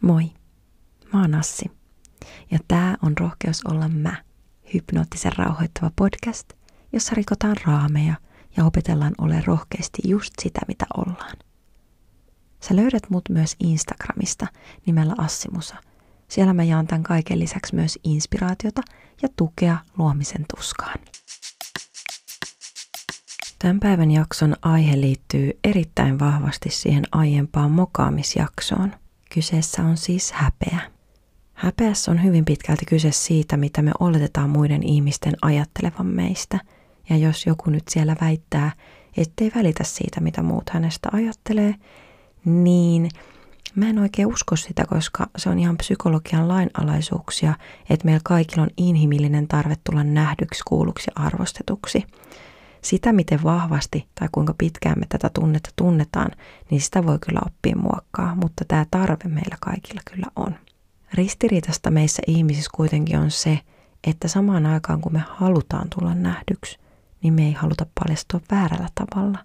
Moi, mä oon Assi. Ja tää on Rohkeus olla mä, hypnoottisen rauhoittava podcast, jossa rikotaan raameja ja opetellaan ole rohkeasti just sitä, mitä ollaan. Sä löydät mut myös Instagramista nimellä Assimusa. Siellä mä jaan tämän kaiken lisäksi myös inspiraatiota ja tukea luomisen tuskaan. Tämän päivän jakson aihe liittyy erittäin vahvasti siihen aiempaan mokaamisjaksoon. Kyseessä on siis häpeä. Häpeässä on hyvin pitkälti kyse siitä, mitä me oletetaan muiden ihmisten ajattelevan meistä. Ja jos joku nyt siellä väittää, ettei välitä siitä, mitä muut hänestä ajattelee, niin mä en oikein usko sitä, koska se on ihan psykologian lainalaisuuksia, että meillä kaikilla on inhimillinen tarve tulla nähdyksi, kuulluksi ja arvostetuksi sitä, miten vahvasti tai kuinka pitkään me tätä tunnetta tunnetaan, niin sitä voi kyllä oppia muokkaa, mutta tämä tarve meillä kaikilla kyllä on. Ristiriitasta meissä ihmisissä kuitenkin on se, että samaan aikaan kun me halutaan tulla nähdyksi, niin me ei haluta paljastua väärällä tavalla,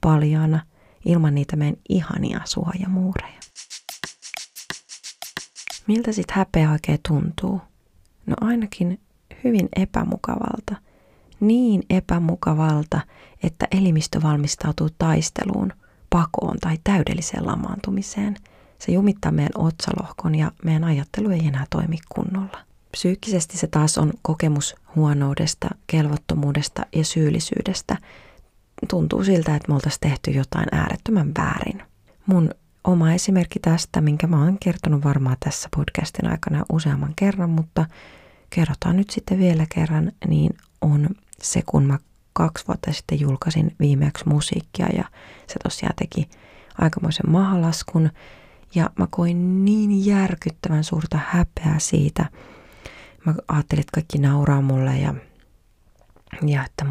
paljaana, ilman niitä meidän ihania suojamuureja. Miltä sitten häpeä oikein tuntuu? No ainakin hyvin epämukavalta – niin epämukavalta, että elimistö valmistautuu taisteluun, pakoon tai täydelliseen lamaantumiseen. Se jumittaa meidän otsalohkon ja meidän ajattelu ei enää toimi kunnolla. Psyykkisesti se taas on kokemus huonoudesta, kelvottomuudesta ja syyllisyydestä. Tuntuu siltä, että me oltaisiin tehty jotain äärettömän väärin. Mun oma esimerkki tästä, minkä mä oon kertonut varmaan tässä podcastin aikana useamman kerran, mutta kerrotaan nyt sitten vielä kerran, niin on se, kun mä kaksi vuotta sitten julkaisin viimeksi musiikkia ja se tosiaan teki aikamoisen mahalaskun. Ja mä koin niin järkyttävän suurta häpeää siitä. Mä ajattelin, että kaikki nauraa mulle ja, ja että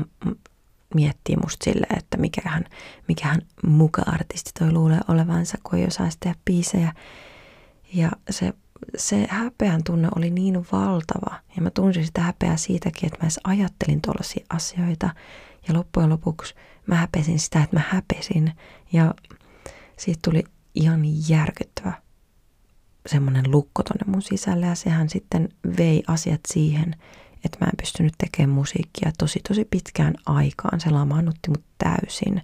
miettii musta silleen, että mikähän, mikähän muka-artisti toi luulee olevansa, kun ei osaisi tehdä biisejä. Ja se se häpeän tunne oli niin valtava ja mä tunsin sitä häpeää siitäkin, että mä edes ajattelin tuollaisia asioita ja loppujen lopuksi mä häpesin sitä, että mä häpesin ja siitä tuli ihan järkyttävä semmoinen lukko tonne mun sisälle ja sehän sitten vei asiat siihen, että mä en pystynyt tekemään musiikkia tosi tosi pitkään aikaan. Se lamaannutti mut täysin.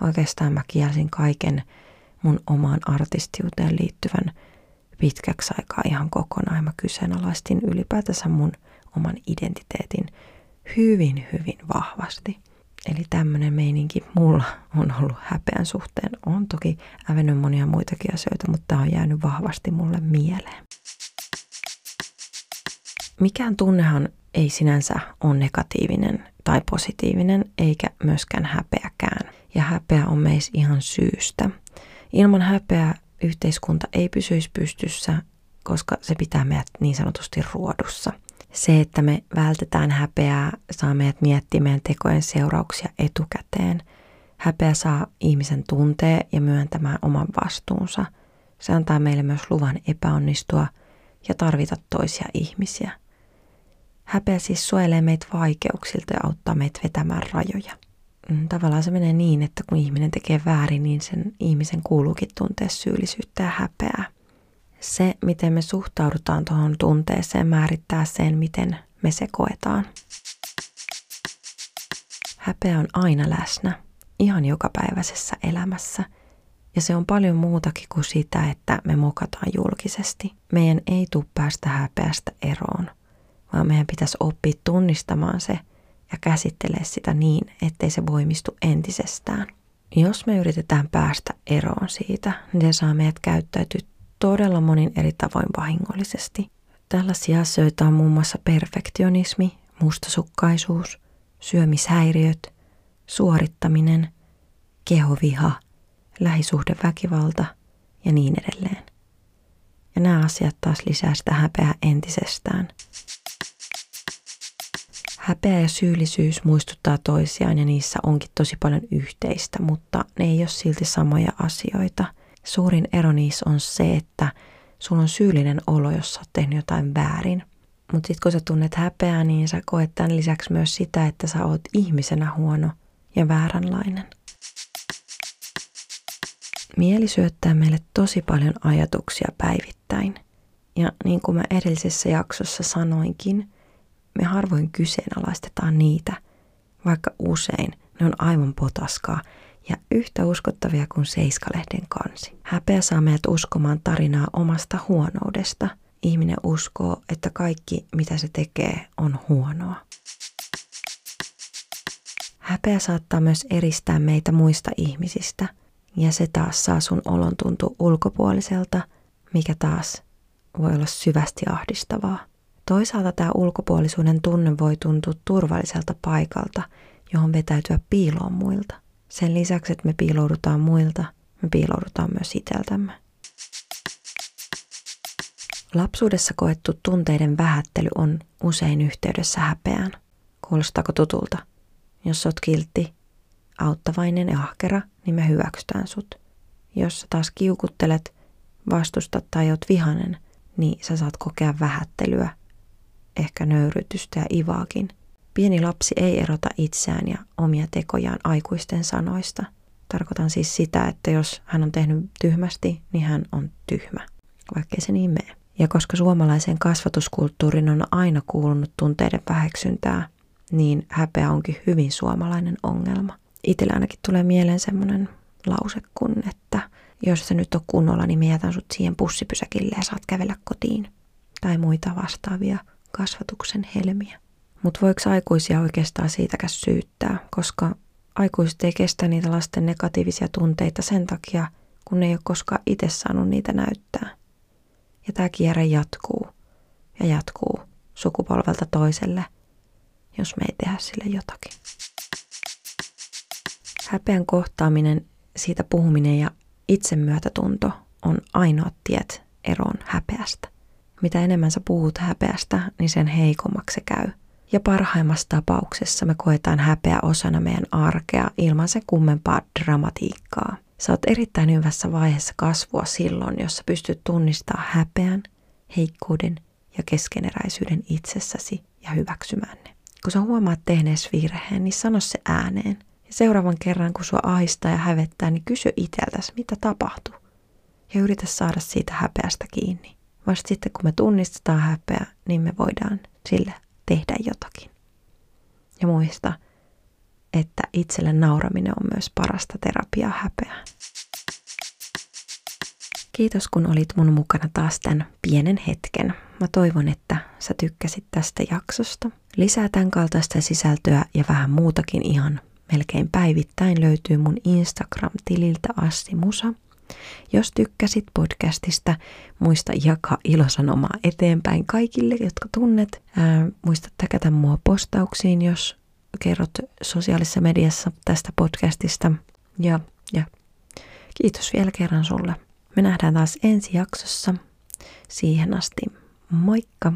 Oikeastaan mä kielsin kaiken mun omaan artistiuteen liittyvän pitkäksi aikaa ihan kokonaan. Mä kyseenalaistin ylipäätänsä mun oman identiteetin hyvin, hyvin vahvasti. Eli tämmöinen meininki mulla on ollut häpeän suhteen. On toki ävennyt monia muitakin asioita, mutta tämä on jäänyt vahvasti mulle mieleen. Mikään tunnehan ei sinänsä ole negatiivinen tai positiivinen, eikä myöskään häpeäkään. Ja häpeä on meissä ihan syystä. Ilman häpeää yhteiskunta ei pysyisi pystyssä, koska se pitää meidät niin sanotusti ruodussa. Se, että me vältetään häpeää, saa meidät miettimään tekojen seurauksia etukäteen. Häpeä saa ihmisen tuntee ja myöntämään oman vastuunsa. Se antaa meille myös luvan epäonnistua ja tarvita toisia ihmisiä. Häpeä siis suojelee meitä vaikeuksilta ja auttaa meitä vetämään rajoja. Mm, tavallaan se menee niin, että kun ihminen tekee väärin, niin sen ihmisen kuuluukin tuntea syyllisyyttä ja häpeää. Se, miten me suhtaudutaan tuohon tunteeseen, määrittää sen, miten me se koetaan. Häpeä on aina läsnä, ihan jokapäiväisessä elämässä. Ja se on paljon muutakin kuin sitä, että me mokataan julkisesti. Meidän ei tule päästä häpeästä eroon, vaan meidän pitäisi oppia tunnistamaan se – ja käsittelee sitä niin, ettei se voimistu entisestään. Jos me yritetään päästä eroon siitä, niin se saa meidät käyttäytyä todella monin eri tavoin vahingollisesti. Tällaisia asioita on muun muassa perfektionismi, mustasukkaisuus, syömishäiriöt, suorittaminen, kehoviha, lähisuhdeväkivalta ja niin edelleen. Ja nämä asiat taas lisää sitä häpeää entisestään. Häpeä ja syyllisyys muistuttaa toisiaan ja niissä onkin tosi paljon yhteistä, mutta ne ei ole silti samoja asioita. Suurin ero niissä on se, että sulla on syyllinen olo, jos sä oot tehnyt jotain väärin. Mutta sitten kun sä tunnet häpeää, niin sä koet tämän lisäksi myös sitä, että sä oot ihmisenä huono ja vääränlainen. Mieli syöttää meille tosi paljon ajatuksia päivittäin. Ja niin kuin mä edellisessä jaksossa sanoinkin, me harvoin kyseenalaistetaan niitä, vaikka usein ne on aivan potaskaa ja yhtä uskottavia kuin Seiskalehden kansi. Häpeä saa meidät uskomaan tarinaa omasta huonoudesta. Ihminen uskoo, että kaikki mitä se tekee on huonoa. Häpeä saattaa myös eristää meitä muista ihmisistä, ja se taas saa sun olon tuntua ulkopuoliselta, mikä taas voi olla syvästi ahdistavaa. Toisaalta tämä ulkopuolisuuden tunne voi tuntua turvalliselta paikalta, johon vetäytyä piiloon muilta. Sen lisäksi, että me piiloudutaan muilta, me piiloudutaan myös iteltämme. Lapsuudessa koettu tunteiden vähättely on usein yhteydessä häpeään. Kuulostaako tutulta? Jos oot kiltti, auttavainen ja ahkera, niin me hyväksytään sut. Jos sä taas kiukuttelet, vastustat tai oot vihanen, niin sä saat kokea vähättelyä, ehkä nöyrytystä ja ivaakin. Pieni lapsi ei erota itseään ja omia tekojaan aikuisten sanoista. Tarkoitan siis sitä, että jos hän on tehnyt tyhmästi, niin hän on tyhmä, vaikkei se niin mene. Ja koska suomalaisen kasvatuskulttuurin on aina kuulunut tunteiden väheksyntää, niin häpeä onkin hyvin suomalainen ongelma. Itsellä ainakin tulee mieleen semmoinen lause kun, että jos se nyt on kunnolla, niin jätän sut siihen pussipysäkille ja saat kävellä kotiin. Tai muita vastaavia kasvatuksen helmiä. Mutta voiko aikuisia oikeastaan siitäkään syyttää, koska aikuiset ei kestä niitä lasten negatiivisia tunteita sen takia, kun ne ei ole koskaan itse saanut niitä näyttää. Ja tämä kierre jatkuu ja jatkuu sukupolvelta toiselle – jos me ei tehdä sille jotakin. Häpeän kohtaaminen, siitä puhuminen ja itsemyötätunto on ainoat tiet eroon häpeästä. Mitä enemmän sä puhut häpeästä, niin sen heikommaksi se käy. Ja parhaimmassa tapauksessa me koetaan häpeä osana meidän arkea ilman se kummempaa dramatiikkaa. Sä oot erittäin hyvässä vaiheessa kasvua silloin, jos sä pystyt tunnistamaan häpeän, heikkouden ja keskeneräisyyden itsessäsi ja hyväksymään ne kun sä huomaat tehneesi virheen, niin sano se ääneen. Ja seuraavan kerran, kun sua ahistaa ja hävettää, niin kysy itseltäsi, mitä tapahtuu. Ja yritä saada siitä häpeästä kiinni. Vasta sitten, kun me tunnistetaan häpeä, niin me voidaan sille tehdä jotakin. Ja muista, että itselle nauraminen on myös parasta terapiaa häpeään. Kiitos kun olit mun mukana taas tämän pienen hetken. Mä toivon, että sä tykkäsit tästä jaksosta. Lisää tämän kaltaista sisältöä ja vähän muutakin ihan melkein päivittäin löytyy mun Instagram-tililtä Assi Musa. Jos tykkäsit podcastista, muista jakaa ilosanomaa eteenpäin kaikille, jotka tunnet. Ää, muista täkätä mua postauksiin, jos kerrot sosiaalisessa mediassa tästä podcastista. Ja, ja kiitos vielä kerran sulle. Me nähdään taas ensi jaksossa. Siihen asti, moikka!